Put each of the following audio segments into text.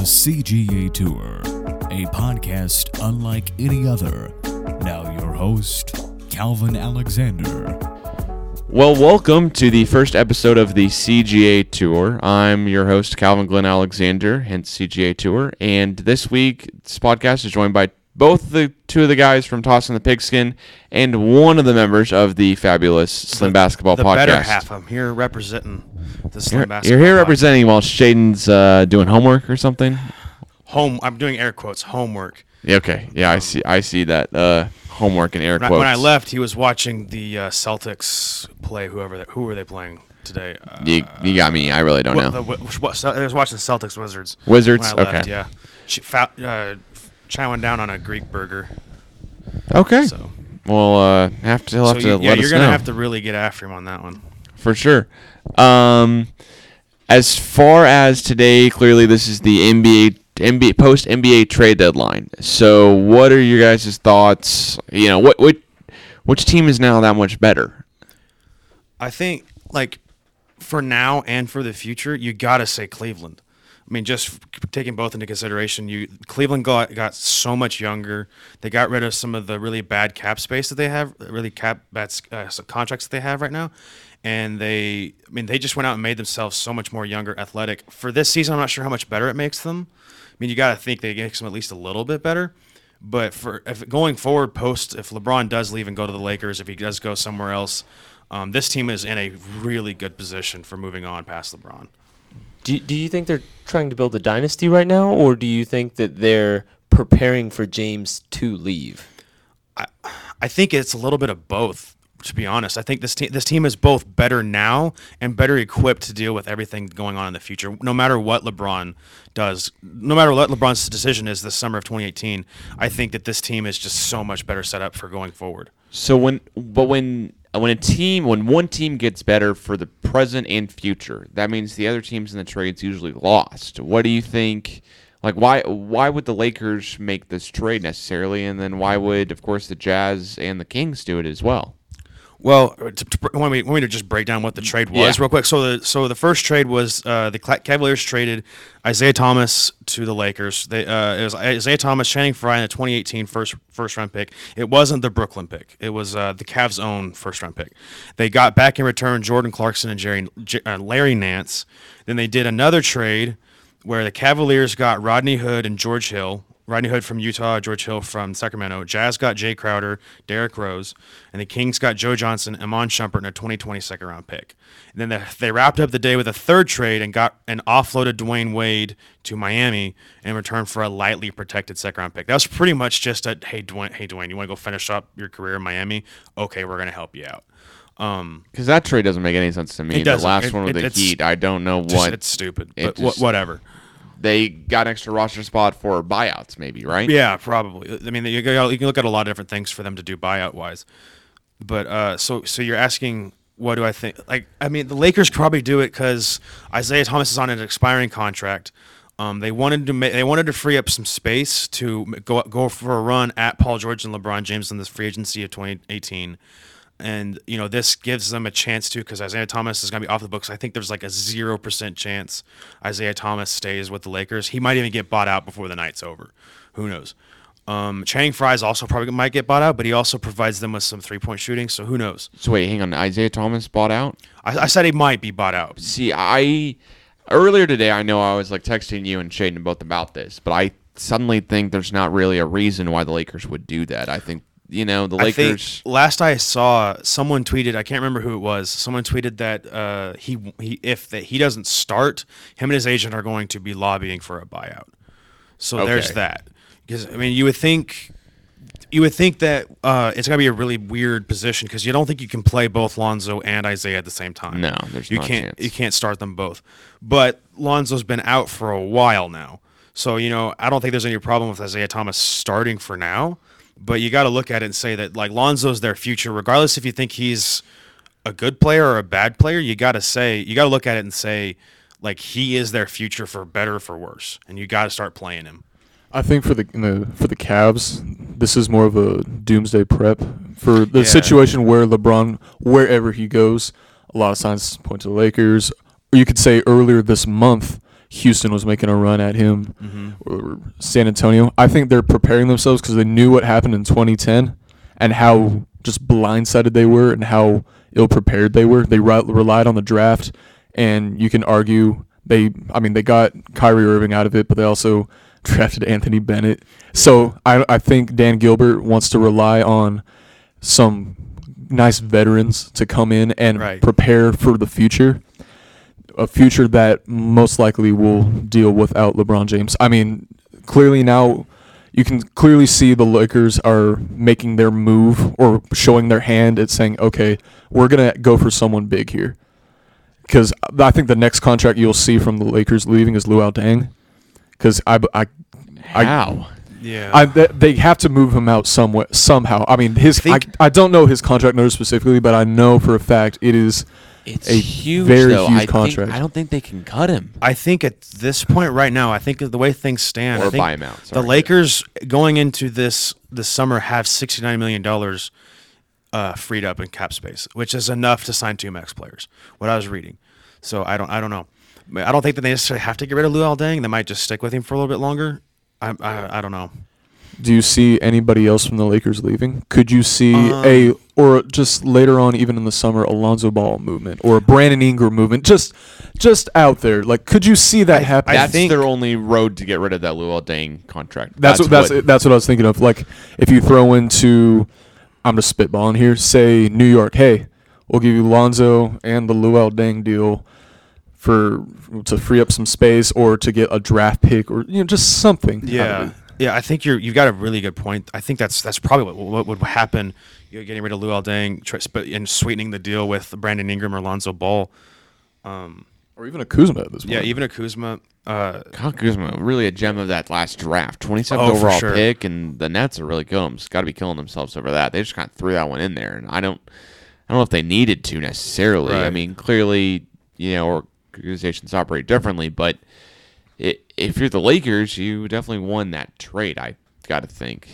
The CGA Tour, a podcast unlike any other. Now, your host, Calvin Alexander. Well, welcome to the first episode of the CGA Tour. I'm your host, Calvin Glenn Alexander, hence CGA Tour. And this week, this podcast is joined by both the two of the guys from Tossing the Pigskin and one of the members of the fabulous Slim Basketball the Podcast. better half. I'm here representing the Slim You're, Basketball. you're here Pod. representing while Shaden's uh, doing homework or something. home. I'm doing air quotes homework. Yeah, okay, yeah, I see. I see that uh, homework in air When I, quotes. when I left, he was watching the uh, Celtics play. Whoever they, who were they playing today? Uh, you, you got me. I really don't what, know. the, what, what, I was watching the Celtics Wizards. Wizards? I left, Okay. Yeah. She, uh, chowing down on a Greek burger. okay. So, Well, uh, have to, he'll so have to you, let yeah, us you're gonna know. have to really get after him on that one. for sure. Um, as far as today, clearly this is the NBA NBA post NBA trade deadline. So, what are your guys' thoughts? You know, what what which team is now that much better? I think like for now and for the future, you gotta say Cleveland. I mean, just taking both into consideration, you Cleveland got got so much younger. They got rid of some of the really bad cap space that they have, really cap bad uh, contracts that they have right now, and they, I mean, they just went out and made themselves so much more younger, athletic. For this season, I'm not sure how much better it makes them. I mean, you got to think they makes them at least a little bit better. But for if going forward, post if LeBron does leave and go to the Lakers, if he does go somewhere else, um, this team is in a really good position for moving on past LeBron. Do, do you think they're trying to build a dynasty right now, or do you think that they're preparing for James to leave? I I think it's a little bit of both. To be honest, I think this team this team is both better now and better equipped to deal with everything going on in the future. No matter what LeBron does, no matter what LeBron's decision is this summer of 2018, I think that this team is just so much better set up for going forward. So when but when when a team when one team gets better for the present and future, that means the other teams in the trades usually lost. What do you think? Like why why would the Lakers make this trade necessarily, and then why would of course the Jazz and the Kings do it as well? Well, to, to, want, me, want me to just break down what the trade was Yeah. real quick? So the so the first trade was uh, the Cavaliers traded Isaiah Thomas to the Lakers. They uh, it was Isaiah Thomas, Channing Frye, and a 2018 first first round pick. It wasn't the Brooklyn pick. It was uh, the Cavs' own first round pick. They got back in return Jordan Clarkson and Jerry J- uh, Larry Nance. Then they did another trade where the Cavaliers got Rodney Hood and George Hill. Rodney Hood from Utah, George Hill from Sacramento. Jazz got Jae Crowder, Derrick Rose, and the Kings got Joe Johnson, Iman Shumpert, and a 2020 second round pick. And then they, they wrapped up the day with a third trade and got and offloaded Dwyane Wade to Miami in return for a lightly protected second round pick. That was pretty much just a hey Dwyane, hey Dwyane, you want to go finish up your career in Miami? Okay, we're gonna help you out. Um, Because that trade doesn't make any sense to me. The last It- one with it- the Heat, I don't know just, what it's stupid, it but just- whatever. They got an extra roster spot for buyouts, maybe right? Yeah, probably. I mean, you, can look at a lot of different things for them to do buyout wise. But uh, so so you're asking, what do I think? Like, I mean, the Lakers probably do it because Isaiah Thomas is on an expiring contract. Um, they wanted to ma- they wanted to free up some space to go go for a run at Paul George and LeBron James in this free agency of 2018. And you know this gives them a chance to because Isaiah Thomas is going to be off the books. I think there's like a zero percent chance Isaiah Thomas stays with the Lakers. He might even get bought out before the night's over. Who knows? Um, Channing Frye's also probably might get bought out, but he also provides them with some three point shooting. So who knows? So wait, hang on. Isaiah Thomas bought out. I, I said he might be bought out. See, I earlier today, I know I was like texting you and Shaden both about this, but I suddenly think there's not really a reason why the Lakers would do that. I think you know the I think Lakers. last I saw, someone tweeted. I can't remember who it was. Someone tweeted that uh, he he if that he doesn't start, him and his agent are going to be lobbying for a buyout. So there's that. Because I mean, you would think. You would think that uh, it's gonna be a really weird position because you don't think you can play both Lonzo and Isaiah at the same time. No, there's you can't. chance. You can't start them both. But Lonzo's been out for a while now, so you know I don't think there's any problem with Isaiah Thomas starting for now. But you got to look at it and say that like Lonzo's their future, regardless if you think he's a good player or a bad player. You got to say you got to look at it and say like he is their future for better or for worse, and you got to start playing him. I think for the you know, for the Cavs, this is more of a doomsday prep for the Yeah. situation where LeBron, wherever he goes, a lot of signs point to the Lakers. Or you could say earlier this month, Houston was making a run at him Mm-hmm. or San Antonio. I think they're preparing themselves because they knew what happened in 2010 and how just blindsided they were and how ill prepared they were. They re- relied on the draft, and you can argue they. I mean, they got Kyrie Irving out of it, but they also drafted Anthony Bennett. So I, I think Dan Gilbert wants to rely on some nice veterans to come in and Right. prepare for the future. A future that most likely will deal without LeBron James. I mean, clearly now you can clearly see the Lakers are making their move or showing their hand at saying, okay, we're going to go for someone big here. Because I think the next contract you'll see from the Lakers leaving is Luol Deng. Because I, I, I, How? Yeah. I, th- they have to move him out somewhat somehow. I mean, his. I, Think- I don't know his contract number specifically, but I know for a fact it is. It's A huge, very though. huge I think- contract. I don't think they can cut him I think at this point right now, I think the way things stand, or I think buy him out. the sorry. Lakers going into this this summer have sixty nine million dollars uh, freed up in cap space, which is enough to sign two max players. What I was reading, so I don't I don't know. I don't think that they necessarily have to get rid of Luol Deng. They might just stick with him for a little bit longer. I I, I don't know. Do you see anybody else from the Lakers leaving? Could you see Um, a or just later on, even in the summer, Alonzo Ball movement or a Brandon Ingram movement? Just, just out there. Like, could you see that I- happen? I That's think- their only road to get rid of that Luol Deng contract. That's, what that's that's what I was thinking of. Like if you throw into, I'm just spitballing here. Say New York, hey, we'll give you Lonzo and the Luol Deng deal for to free up some space or to get a draft pick or you know just something. Yeah, it. Yeah. I think you're you've got a really good point. I think that's that's probably what, what would happen. You're getting rid of Luol Deng, tr- sp- and sweetening the deal with Brandon Ingram or Lonzo Ball. Um, or even a Kuzma at this point. yeah, even a Kuzma. Uh, Kyle Kuzma, really a gem of that last draft. 27th Oh, overall sure. pick, and the Nets are really killing them. Got to be killing themselves over that. They just kind of threw that one in there, and I don't, I don't know if they needed to necessarily. I mean, clearly, you know, organizations operate differently, but i if you're the Lakers, you definitely won that trade. I got to think.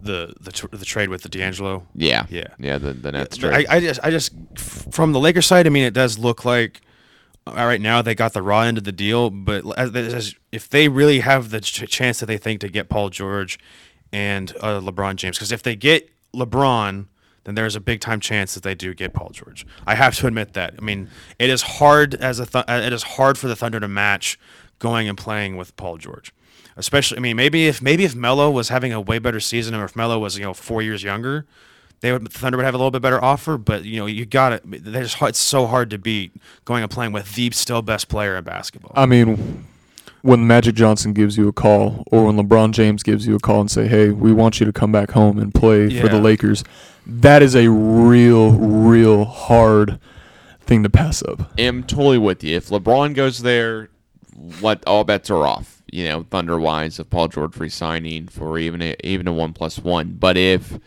the the tr- the trade with the D'Angelo. Yeah, Yeah. yeah. The the Nets I, trade. I just I just from the Lakers side. I mean, it does look like all right now they got the raw end of the deal, but as, as, if they really have the ch- chance that they think to get Paul George and uh, LeBron James, because if they get LeBron. Then there's a big time chance that they do get Paul George. I have to admit that. I mean, it is hard as a th- it is hard for the Thunder to match going and playing with Paul George especially I mean maybe if maybe if Melo was having a way better season or if Melo was you know four years younger, they would the Thunder would have a little bit better offer. But you know you got it. There's it's so hard to beat going and playing with the still best player in basketball. I mean, when Magic Johnson gives you a call, or when LeBron James gives you a call and say, "Hey, we want you to come back home and play for the Lakers," that is a real, real hard thing to pass up. I'm totally with you. If LeBron goes there, what all bets are off. You know, Thunder wise of Paul George resigning for even a, even a one plus one. But if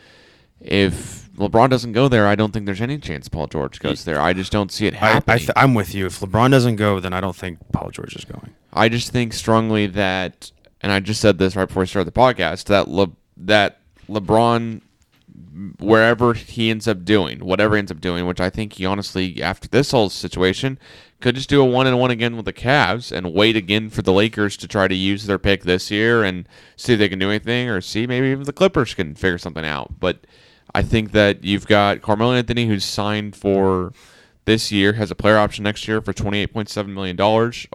if LeBron doesn't go there, I don't think there's any chance Paul George goes there. I just don't see it I, happening. I th- I'm with you. If LeBron doesn't go, then I don't think Paul George is going. I just think strongly that, and I just said this right before we started the podcast, that Le, that LeBron, wherever he ends up doing, whatever he ends up doing, which I think he honestly, after this whole situation, could just do a one and one again with the Cavs and wait again for the Lakers to try to use their pick this year and see if they can do anything, or see maybe even the Clippers can figure something out. But I think that you've got Carmelo Anthony, who's signed for this year, has a player option next year for $28.7 million,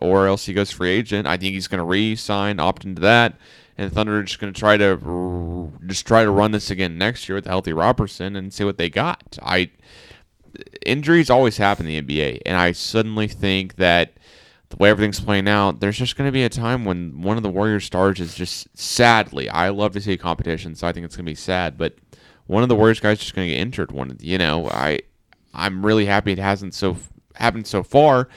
or else he goes free agent. I think he's going to re-sign, opt into that, and Thunder are just going to try to just try to run this again next year with healthy Roberson and see what they got. I injuries always happen in the NBA, and I suddenly think that the way everything's playing out, there's just going to be a time when one of the Warriors stars is just sadly. I love to see competition, so I think it's going to be sad, but one of the Warriors guys just going to get injured. One, of you know, I I'm really happy it hasn't so happened so far.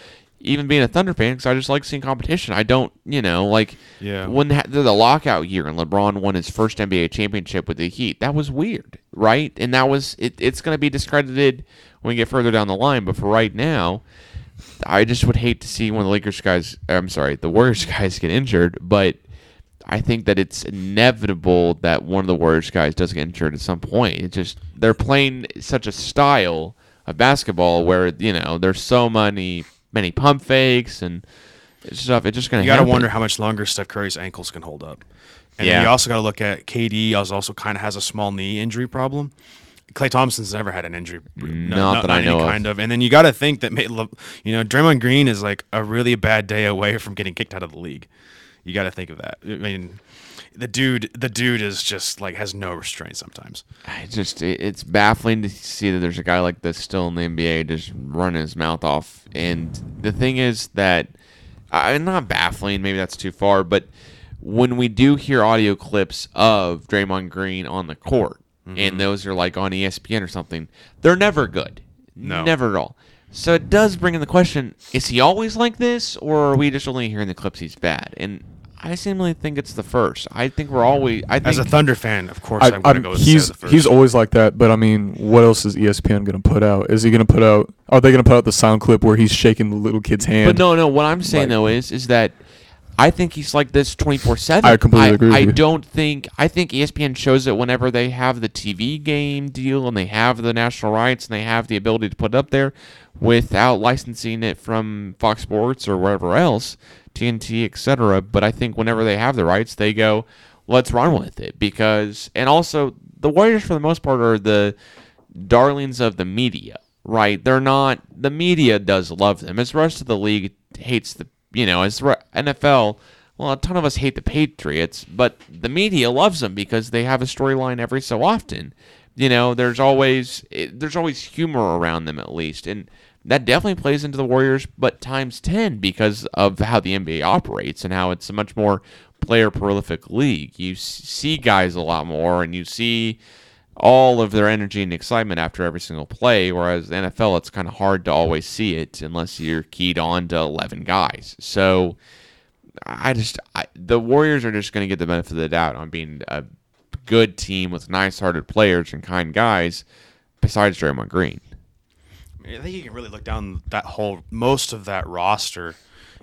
Even being a Thunder fan, because I just like seeing competition. I don't, you know, like Yeah. when the, the lockout year and LeBron won his first NBA championship with the Heat. That was weird, right? And that was it. It's going to be discredited when we get further down the line. But for right now, I just would hate to see one of the Lakers guys. I'm sorry, the Warriors guys get injured, but. I think that it's inevitable that one of the Warriors guys does get injured at some point. It just they're playing such a style of basketball where you know there's so many many pump fakes and It's stuff. It's just gonna. You got to wonder how much longer Steph Curry's ankles can hold up. And Yeah. you also got to look at KD. Also, also kind of has a small knee injury problem. Klay Thompson's never had an injury, no- Not that I any know of. kind of. And then you got to think that, you know, Draymond Green is like a really bad day away from getting kicked out of the league. You got to think of that. I mean, the dude, the dude is just like has no restraint sometimes. I just it's baffling to see that there's a guy like this still in the NBA just running his mouth off. And the thing is that I'm not baffling, maybe that's too far, but when we do hear audio clips of Draymond Green on the court, Mm-hmm. and those are like on ESPN or something, they're never good. No. never at all. So it does bring in the question: Is he always like this, or are we just only hearing the clips he's bad? And I seemingly think it's the first. I think we're always. I think As a Thunder fan, of course, I, I'm going to go with he's the first. he's always like that, but I mean, what else is ESPN going to put out? Is he going to put out? Are they going to put out the sound clip where he's shaking the little kid's hand? But no, no. What I'm saying Like- though is, is that I think he's like this 24 seven. I completely agree with I you. don't think. I think ESPN shows it whenever they have the TV game deal and they have the national rights and they have the ability to put it up there, without licensing it from Fox Sports or wherever else, TNT, etc. But I think whenever they have the rights, they go, let's run with it because, and also the Warriors for the most part are the darlings of the media, right? They're not. The media does love them. As the rest of the league hates the, you know, as NFL. Well, a ton of us hate the Patriots, but the media loves them because they have a storyline every so often. You know, there's always it, there's always humor around them at least, and that definitely plays into the Warriors, but times ten because of how the NBA operates and how it's a much more player prolific league. You see guys a lot more, and you see all of their energy and excitement after every single play. Whereas the NFL, it's kind of hard to always see it unless you're keyed on to 11 guys. So I just, I, the Warriors are just going to get the benefit of the doubt on being a good team with nice hearted players and kind guys besides Draymond Green. I think you can really look down that whole most of that roster.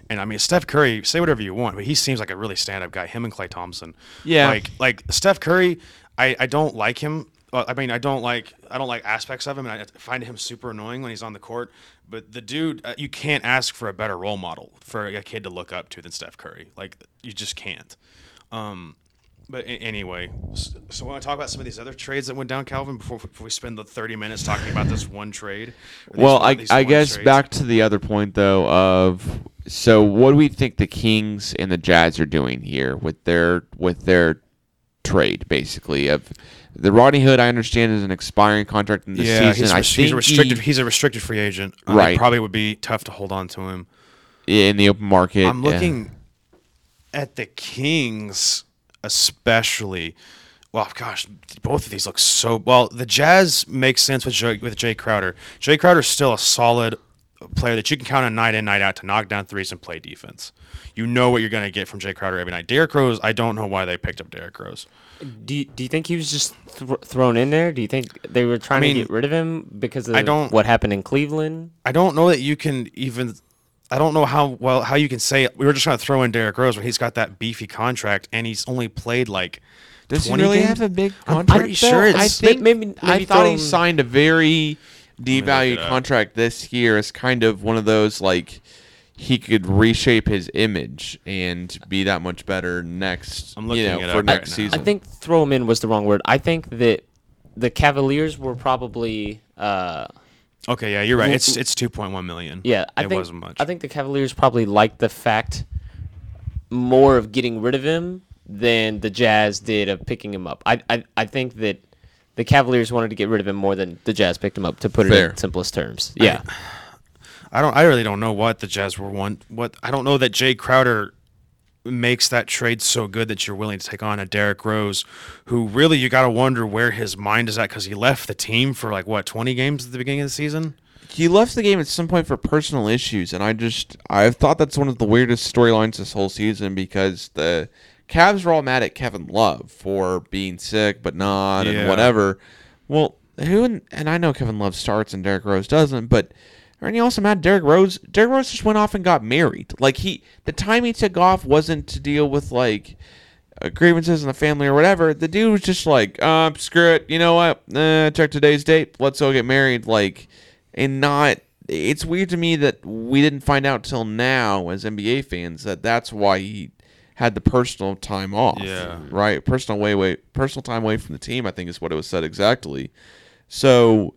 And I mean, Steph Curry, say whatever you want, but he seems like a really stand-up guy. Him and Klay Thompson. Yeah. Like, like Steph Curry, I, I don't like him. I mean, I don't like I don't like aspects of him, and I find him super annoying when he's on the court. But the dude, uh, you can't ask for a better role model for a kid to look up to than Steph Curry. Like, you just can't. Um, but a- anyway, s- so want to talk about some of these other trades that went down, Calvin, before, before we spend the thirty minutes talking about this one trade. or these Well, I, these I one guess trades? back to the other point though of so what do we think the Kings and the Jazz are doing here with their with their trade basically of the Rodney Hood I understand is an expiring contract in the yeah, season. he's, I res- think he's a restricted. he- he's a restricted free agent. Um, it Right. probably would be tough to hold on to him. in the open market. I'm yeah. looking at the Kings, especially. Well, gosh, both of these look so well. The Jazz makes sense with Jae, with Jae Crowder. Jae Crowder's still a solid player that you can count on night in, night out to knock down threes and play defense. You know what you're going to get from Jae Crowder every night. Derrick Rose, I don't know why they picked up Derrick Rose. Do you, do you think he was just thr thrown in there? Do you think they were trying mean, to get rid of him because of I don't- what happened in Cleveland? I don't know that you can even. I don't know how well how you can say we were just going to throw in Derrick Rose when he's got that beefy contract and he's only played like. Does he really games? have a big I'm contract? pretty sure though? it's- I think maybe- I thought he throw him- signed a very devalued contract this year as kind of one of those like he could reshape his image and be that much better next. I'm you looking know, it for next right season. I think throw him in was the wrong word. I think that the Cavaliers were probably uh, Okay, yeah, you're right. It's it's 2.1 million. yeah. I it think wasn't much. I think the Cavaliers probably liked the fact more of getting rid of him than the Jazz did of picking him up. I I, I think that the Cavaliers wanted to get rid of him more than the Jazz picked him up. To put it Fair. in simplest terms, yeah. I don't. I really don't know what the Jazz were one. What I don't know that Jae Crowder makes that trade so good that you're willing to take on a Derrick Rose, who really you got to wonder where his mind is at because he left the team for like what 20 games at the beginning of the season. he left the game at some point for personal issues, and I just I've thought that's one of the weirdest storylines this whole season because the Cavs were all mad at Kevin Love for being sick but not Yeah. and whatever. Well, who and, and I know Kevin Love starts and Derrick Rose doesn't, but aren't you also mad Derrick Rose? Derrick Rose just went off and got married. Like he the time he took off wasn't to deal with like uh, grievances in the family or whatever. The dude was just like, um, screw it. You know what? Uh, check today's date. Let's go get married. Like, and not it's weird to me that we didn't find out till now as NBA fans that that's why he had the personal time off. Yeah. Right. Personal way, way, personal time away from the team. I think is what it was said exactly. So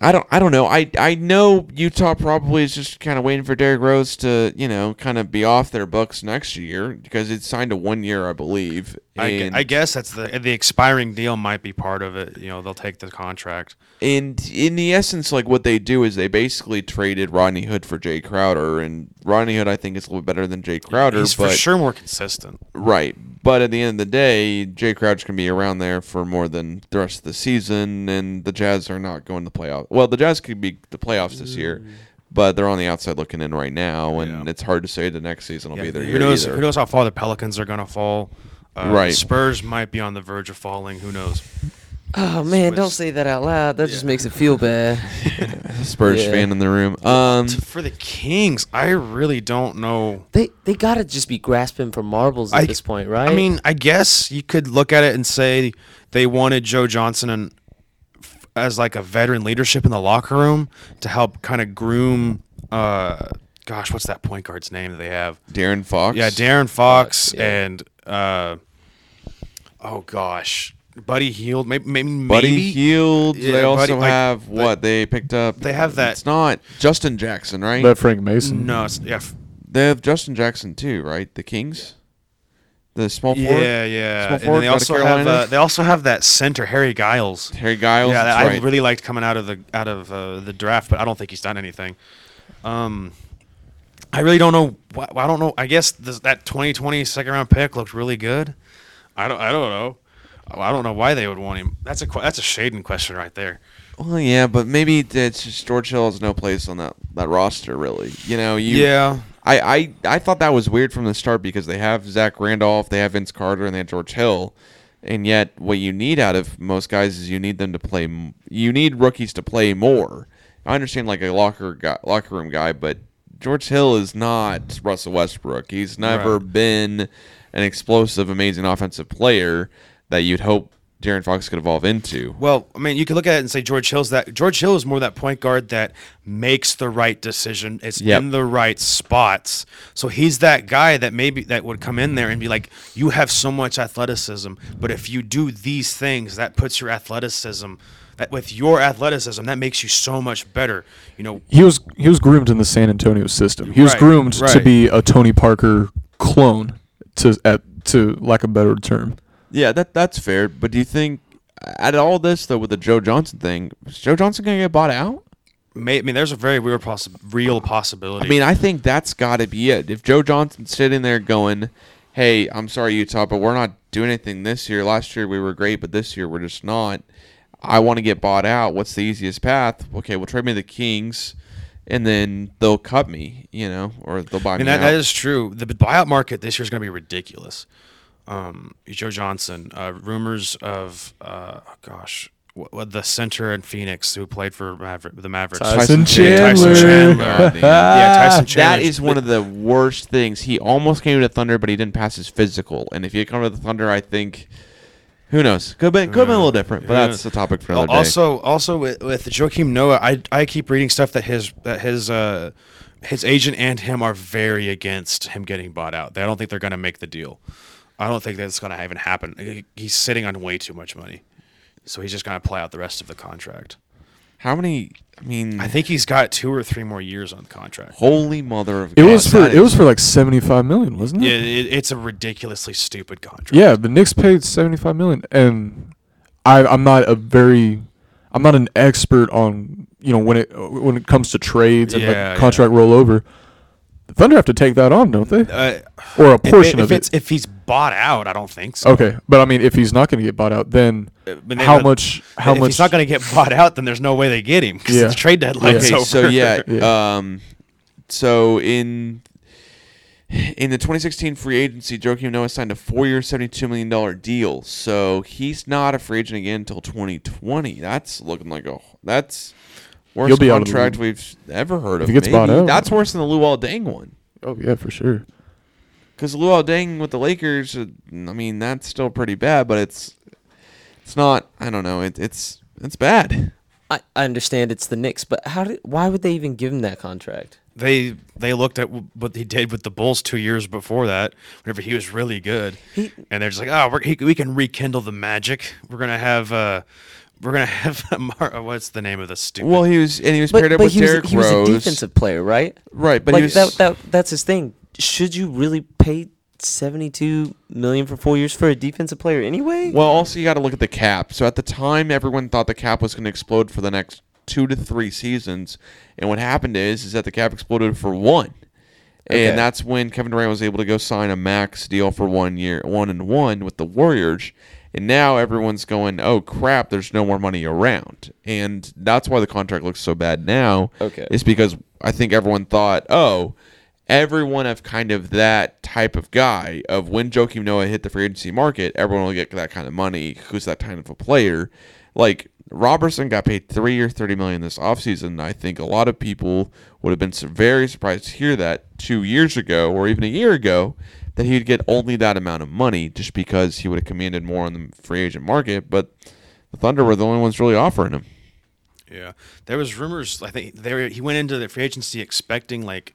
I don't I don't know. I I know Utah probably is just kind of waiting for Derrick Rose to, you know, kind of be off their books next year because it's signed a one year, I believe. I, And, I guess that's the the expiring deal might be part of it. You know, they'll take the contract. and in the essence, like what they do is they basically traded Rodney Hood for Jae Crowder, and Rodney Hood I think is a little bit better than Jae Crowder, He's but for sure more consistent. right. But at the end of the day, Jae Crowder's gonna be around there for more than the rest of the season, and the Jazz are not going to playoffs. Well, the Jazz could be the playoffs this year. Mm. But they're on the outside looking in right now, and Yeah. it's hard to say the next season will Yeah, be their who year knows? either. Who knows how far the Pelicans are going to fall? Uh, Right. Spurs might be on the verge of falling. Who knows? Oh man, don't say that out loud. That just makes it feel bad. Spurs Yeah. fan in the room. Um, For the Kings, I really don't know. they they gotta just be grasping for marbles at I- this point, right? I mean, I guess you could look at it and say they wanted Joe Johnson and as like a veteran leadership in the locker room to help kind of groom. Uh, gosh, what's that point guard's name that they have? De'Aaron Fox. Yeah, De'Aaron Fox Fox, yeah. and uh, oh gosh, Buddy Hield. Maybe maybe Buddy maybe? Hield. Yeah, they also Buddy- like, have they- what they picked up. they have that- It's not Justin Jackson, right? That Frank Mason. No, it's, yeah, f- they have Justin Jackson too, right? The Kings, the small forward. yeah, yeah. Small And then forward they out of also have Carolina? uh, they also have that center Harry Giles. Harry Giles. yeah, that's that I right. really liked coming out of the out of uh, the draft, but I don't think he's done anything. Um, I really don't know. I don't know. I guess this, that 2020 second round pick looked really good. I don't. I don't know. I don't know why they would want him. That's a that's a Shaden question right there. Well, yeah, but maybe it's just George Hill has no place on that, that roster, really. You know, you. yeah. I, I, I thought that was weird from the start because they have Zach Randolph, they have Vince Carter, and they have George Hill, and yet what you need out of most guys is you need them to play. You need rookies to play more. I understand like a locker guy, locker room guy, but George Hill is not Russell Westbrook. He's never Right. been an explosive, amazing offensive player that you'd hope De'Aaron Fox could evolve into. Well, I mean, you could look at it and say George Hill's that George Hill is more that point guard that makes the right decision. It's Yep. in the right spots. So he's that guy that maybe that would come in there and be like, "You have so much athleticism, but if you do these things, that puts your athleticism." That with your athleticism, that makes you so much better. You know, He was he was groomed in the San Antonio system. He was Right, groomed to be a Tony Parker clone, to at to lack a better term. Yeah, that that's fair. But do you think, at all this though, with the Joe Johnson thing, is Joe Johnson gonna get bought out? may, I mean, there's a very real, possi- real possibility. I mean, I think that's got to be it. If Joe Johnson's sitting there going, "Hey, I'm sorry, Utah, but we're not doing anything this year. Last year we were great, but this year we're just not. I want to get bought out. What's the easiest path? Okay, well trade me to the Kings, and then they'll cut me, you know, or they'll buy I mean, me that, out. that is true. The buyout market this year is going to be ridiculous. Um, Joe Johnson, uh, rumors of, uh, gosh, what, what the center in Phoenix who played for Maver- the Mavericks. Tyson Tyson Chandler. Chandler. Yeah, Tyson Chandler. is one of the worst things. He almost came to Thunder, but he didn't pass his physical. And if he had come to the Thunder, I think, who knows? Could have been, could have been a little different, but that's a topic for another day. Also, also with, with Joakim Noah, I I keep reading stuff that his that his uh his agent and him are very against him getting bought out. They don't think they're going to make the deal. I don't think that's going to even happen. He- He's sitting on way too much money, so he's just going to play out the rest of the contract. How many? I mean, I think he's got two or three more years on the contract. holy mother of It God. was for that it was for like seventy five million, wasn't it? Yeah, it? it, it's a ridiculously stupid contract. Yeah, the Knicks paid seventy five million, and I I'm not a very I'm not an expert on you know when it when it comes to trades and Yeah, like contract rollover. The Thunder have to take that on, don't they? Uh, Or a if, portion if of it's it. if he's bought out, I don't think so. Okay, but I mean, if he's not going to get bought out, then Uh, but then- how but much? How if much? he's not going to get bought out, then there's no way they get him because Yeah. the trade deadline's Okay, over. so yeah, Yeah. um, so in in the 2016 free agency, Joakim Noah signed a four-year, 72 million dollar deal. So he's not a free agent again until 2020. That's looking like a that's worst He'll be out of the contract league. we've ever heard If of. he gets maybe. bought out. That's worse than the Luol Deng one. oh yeah, for sure. Because Luol Deng with the Lakers, uh, I mean, that's still pretty bad, but it's it's not. I don't know. It, it's it's bad. I, I understand it's the Knicks, but how did? Why would they even give him that contract? They they looked at what he did with the Bulls two years before that, whenever he was really good, He- and they're just like, oh, we're, he, we can rekindle the magic. We're gonna have uh, we're gonna have Mar- uh, what's the name of the stupid? Well, he was and he was But, paired up but with he, was, Derrick he was a defensive player, right? Right, but like he was that, that. That's his thing. Should you really pay seventy-two million for four years for a defensive player anyway? Well, also you got to look at the cap. So at the time, everyone thought the cap was going to explode for the next two to three seasons, and what happened is is that the cap exploded for one, Okay. and that's when Kevin Durant was able to go sign a max deal for one year, one and one with the Warriors, and now everyone's going, oh crap, there's no more money around, and that's why the contract looks so bad now. Okay. It's because I think everyone thought, oh. Everyone of kind of that type of guy of when Joakim Noah hit the free agency market, everyone will get that kind of money. Who's that kind of a player? Like Roberson got paid three or thirty million this offseason. I think a lot of people would have been very surprised to hear that two years ago or even a year ago that he'd get only that amount of money just because he would have commanded more on the free agent market. But the Thunder were the only ones really offering him. Yeah, there was rumors. I think there he went into the free agency expecting like,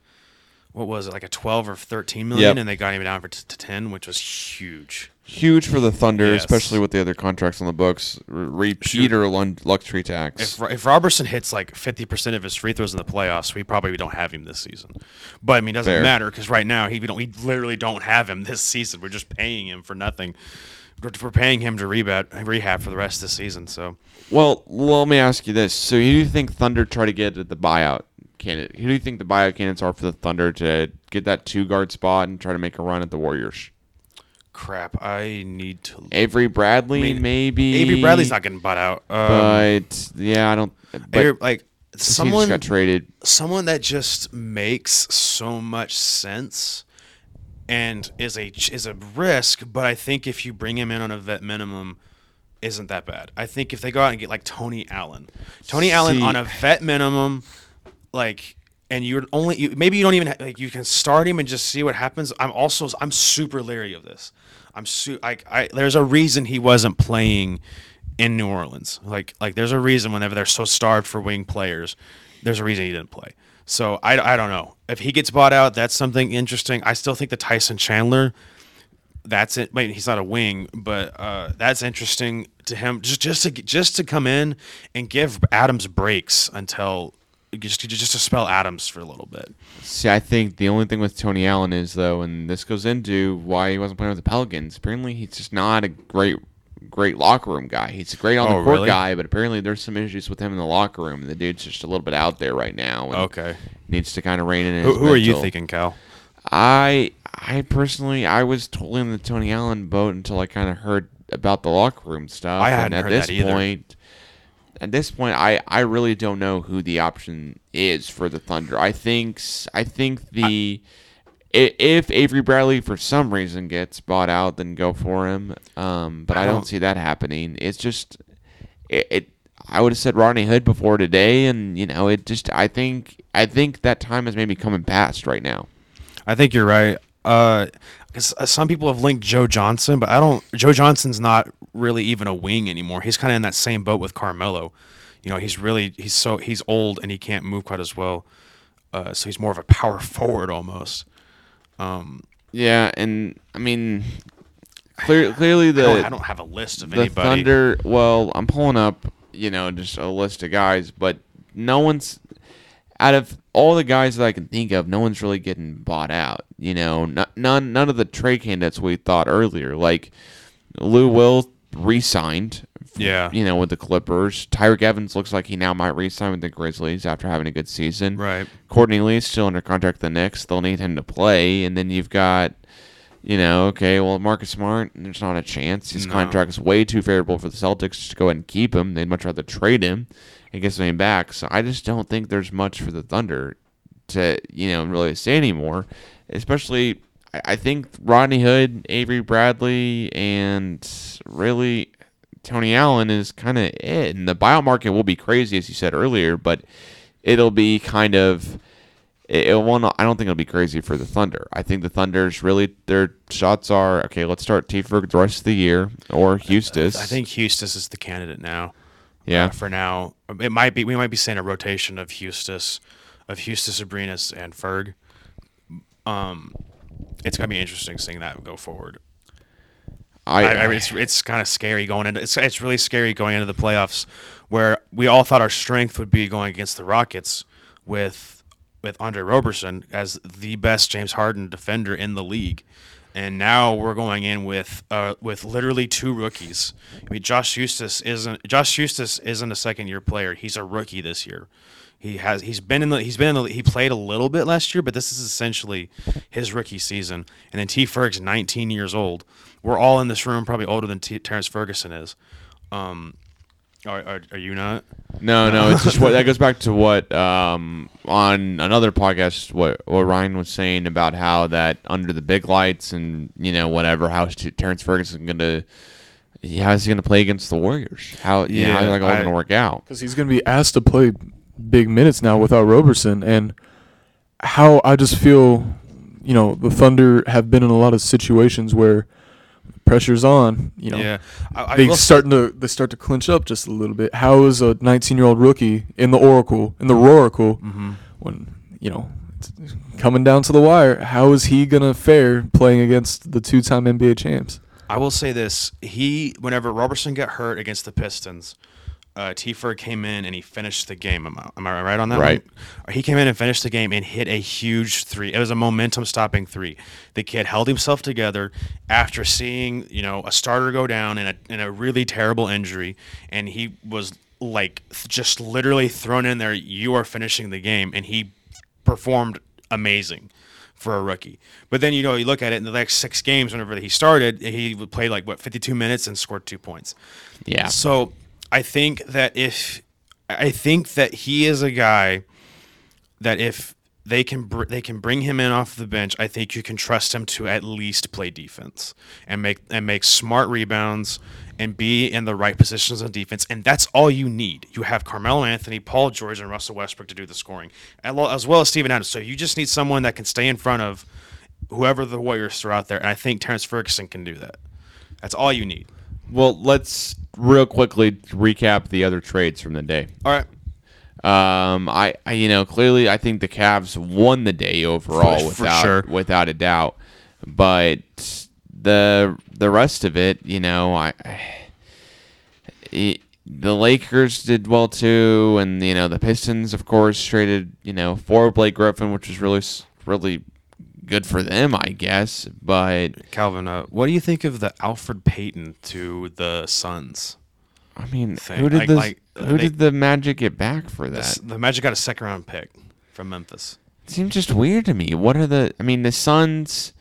what was it, like a twelve or thirteen million, Yep. and they got him down for t- to ten, which was huge. Huge for the Thunder, Yes. especially with the other contracts on the books. Repeater lun- luxury tax. If if Roberson hits like fifty percent of his free throws in the playoffs, we probably don't have him this season. But I mean, it doesn't Fair. matter because right now he we don't we literally don't have him this season. We're just paying him for nothing. We're, paying him to rehab rehab for the rest of the season. So Well, let me ask you this: So, who do you think Thunder try to get at the buyout candidate? Who do you think the buyout candidates are for the Thunder to get that two guard spot and try to make a run at the Warriors? Crap, I need to. Avery Bradley, I mean, maybe. Avery Bradley's not getting bought out. Um, But yeah, I don't. But Avery- like someone got traded. someone that just makes so much sense and is a is a risk, but I think if you bring him in on a vet minimum, isn't that bad. I think if they go out and get like Tony Allen, Tony Allen on a vet minimum, like, and you're only you, maybe you don't even like you can start him and just see what happens. I'm also I'm super leery of this. I'm su- like I there's a reason he wasn't playing in New Orleans. Like like there's a reason whenever they're so starved for wing players, there's a reason he didn't play. So I, I don't know if he gets bought out. That's something interesting. I still think the Tyson Chandler. That's it. Wait, he's not a wing, but uh, that's interesting to him. Just just to just to come in and give Adams breaks until just to, just to spell Adams for a little bit. See, I think the only thing with Tony Allen is though, and this goes into why he wasn't playing with the Pelicans. Apparently, he's just not a great, great locker room guy. He's a great on the Oh, court really? guy, but apparently there's some issues with him in the locker room. And the dude's just a little bit out there right now. And Okay. needs to kind of rein in. Who, who are you thinking, Cal? I I personally I was totally in the Tony Allen boat until I kind of heard about the locker room stuff. I hadn't at heard this that either. point, at this point, I I really don't know who the option is for the Thunder. I think I think the. i if Avery Bradley for some reason gets bought out, then go for him. Um, but I, I don't, don't- see that happening. It's just it, it. I would have said Rodney Hood before today, and you know, it just. I think I think that time is maybe coming past right now. I think you're right. Uh uh some people have linked Joe Johnson, but I don't. Joe Johnson's not really even a wing anymore. He's kind of in that same boat with Carmelo. You know, he's really he's so he's old and he can't move quite as well. Uh, so he's more of a power forward almost. Yeah, and I mean, clear, clearly I, the don't, I don't have a list of the anybody. Thunder. Well, I'm pulling up, you know, just a list of guys, but no one's out of all the guys that I can think of. No one's really getting bought out. You know, n- none none of the trade candidates we thought earlier, like Lou Will re-signed. Yeah. you know, with the Clippers. Tyreke Evans looks like he now might re-sign with the Grizzlies after having a good season. Right. Courtney Lee is still under contract with the Knicks. They'll need him to play, and then you've got, you know, okay, well Marcus Smart, there's not a chance. His No. contract is way too favorable for the Celtics to go ahead and keep him. They'd much rather trade him and get something back. So I just don't think there's much for the Thunder to, you know, really say anymore. Especially, I, think Rodney Hood, Avery Bradley, and really Tony Allen is kind of it. And the buyout market will be crazy, as you said earlier, but it'll be kind of it, it won't. I don't think it'll be crazy for the Thunder. I think the Thunder's really their shots are okay. Let's start T for the rest of the year or Houston. I think Houston is the candidate now. Yeah. uh, for now. It might be we might be seeing a rotation of Huestis, of Huestis, Abrines, and Ferg. Um, it's gonna be interesting seeing that go forward. I, I, I, it's it's kind of scary going into it's it's really scary going into the playoffs, where we all thought our strength would be going against the Rockets with with Andre Roberson as the best James Harden defender in the league, and now we're going in with uh, with literally two rookies. I mean, Josh Huestis isn't Josh Huestis isn't a second year player. He's a rookie this year. He has he's been in the he's been in the he played a little bit last year, but this is essentially his rookie season. And then T. Ferg's 19 years old. We're all in this room probably older than T- Terrence Ferguson is. Um, are, are, are you not? No, no, it's just what that goes back to what um, on another podcast what what Ryan was saying about how that under the big lights and you know whatever how is Terrence Ferguson gonna how is he gonna play against the Warriors? How yeah, how Yeah, is that gonna work out? because he's going to be asked to play big minutes now without Roberson, and how I just feel, you know, the Thunder have been in a lot of situations where pressure's on. You know, Yeah, I, I they starting to they start to clinch up just a little bit. How is a 19 year old rookie in the Oracle in the Roracle Mm-hmm. when you know it's coming down to the wire? How is he gonna fare playing against the two time NBA champs? I will say this: he, whenever Roberson got hurt against the Pistons, uh. Came in and he finished the game. Am I, am I right on that? Right. one? He came in and finished the game and hit a huge three. It was a momentum-stopping three. The kid held himself together after seeing, you know, a starter go down in a in a really terrible injury, and he was like just literally thrown in there. You are finishing the game, and he performed amazing for a rookie. But then you know you look at it in the next six games. Whenever he started, he played like what 52 minutes and scored two points. Yeah. So I think that if I think that he is a guy that if they can br- they can bring him in off the bench, I think you can trust him to at least play defense and make and make smart rebounds and be in the right positions on defense, and that's all you need. You have Carmelo Anthony, Paul George, and Russell Westbrook to do the scoring, as well as, Steven Adams. So you just need someone that can stay in front of whoever the Warriors throw out there, and I think Terrence Ferguson can do that. That's all you need. Well, let's real quickly recap the other trades from the day. All right. Um, I, I you know clearly I think the Cavs won the day overall For- for without sure. without a doubt, but the the rest of it, you know, I. It, the Lakers did well too, and you know the Pistons, of course, traded you know for Blake Griffin, which was really really good for them, I guess. But Calvin, uh, what do you think of the Elfrid Payton to the Suns? I mean, Thing. who did Like- the like, who they- did the Magic get back for The, that? S- the Magic got a second round pick from Memphis. It seems just weird to me. What are the? I mean, the Suns.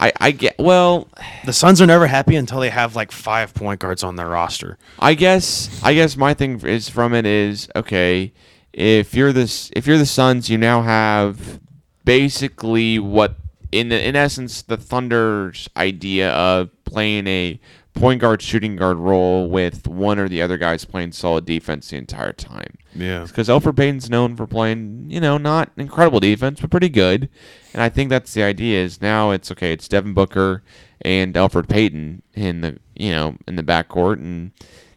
I I get well. The Suns are never happy until they have like five point guards on their roster. I guess I guess my thing is from it is okay. If you're this, if you're the Suns, you now have basically what in the, in essence the Thunder's idea of playing a point guard shooting guard role with one or the other guys playing solid defense the entire time. Yeah. because Elfrid Payton's known for playing, you know, not incredible defense, but pretty good. And I think that's the idea. Is now it's okay. It's Devin Booker and Elfrid Payton in the you know in the backcourt, and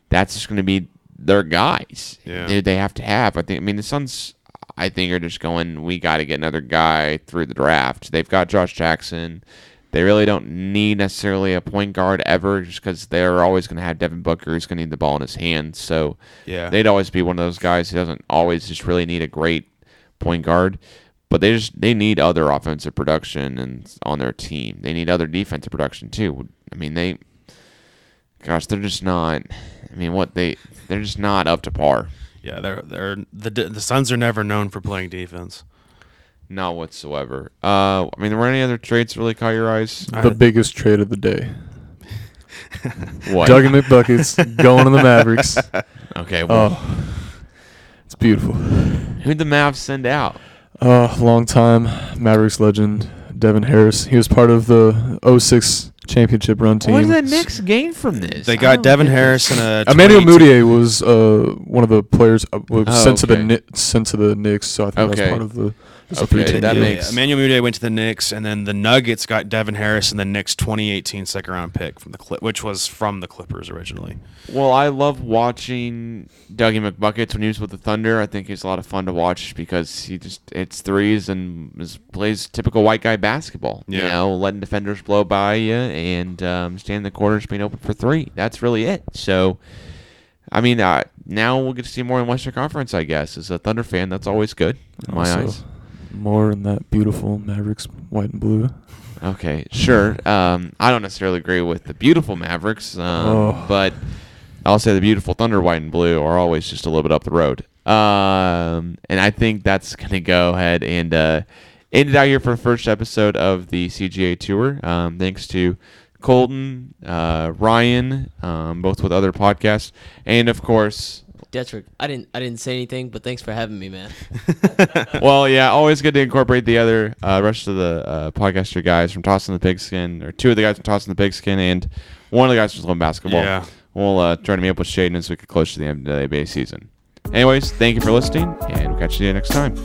that's just going to be their guys. Yeah. They, they have to have. I think. I mean, the Suns. I think are just going. We got to get another guy through the draft. They've got Josh Jackson. They really don't need necessarily a point guard ever, just because they're always going to have Devin Booker, who's going to need the ball in his hands. So Yeah. they'd always be one of those guys who doesn't always just really need a great point guard, but they just they need other offensive production and on their team. They need other defensive production too. I mean they, gosh, they're just not. I mean what they they're just not up to par, Yeah, they're they're the the Suns are never known for playing defense. not whatsoever. Uh, I mean, were any other trades really caught your eyes? The biggest trade of the day. What? Dougie McBuckets going to the Mavericks. Okay, well, Oh, it's beautiful. who'd the Mavs send out? Uh, long time Mavericks legend Devin Harris. He was part of the 06 championship run team. What did the Knicks gain from this? They got Devin get. Harris and a Emmanuel 22 Mudiay was uh, one of the players uh, was Oh, sent to the okay. Kni- sent to the Knicks, so I think Okay. that's part of the It's Okay, ticket. that Yeah, makes Emmanuel Mudiay went to the Knicks, and then the Nuggets got Devin Harris and the Knicks 2018 second round pick from the Clip, which was from the Clippers originally. Well, I love watching Dougie McBuckets when he was with the Thunder. I think he's a lot of fun to watch because he just hits threes and is, plays typical white guy basketball. You know, letting defenders blow by you and um, staying in the corners, being open for three. That's really it. So, I mean, uh, now we'll get to see more in Western Conference, I guess. As a Thunder fan, that's always good in my Also, eyes. More in that beautiful Mavericks white and blue. Okay, sure. Um, I don't necessarily agree with the beautiful Mavericks, um, Oh. but I'll say the beautiful Thunder, white and blue, are always just a little bit up the road. Um, and I think that's going to go ahead and uh, end it out here for the first episode of the CGA Tour. Um, thanks to Colton, uh, Ryan, um, both with other podcasts, and of course, Detrick, I didn't I didn't say anything, but thanks for having me, man. well, yeah, always good to incorporate the other uh, rest of the uh, podcaster guys from Tossing the Pigskin, or two of the guys from Tossing the Pigskin, and one of the guys from Sloan Basketball. Yeah. We'll uh, try to meet up with Shaden as we get close to the end of the NBA season. Anyways, thank you for listening, and we'll catch you next time.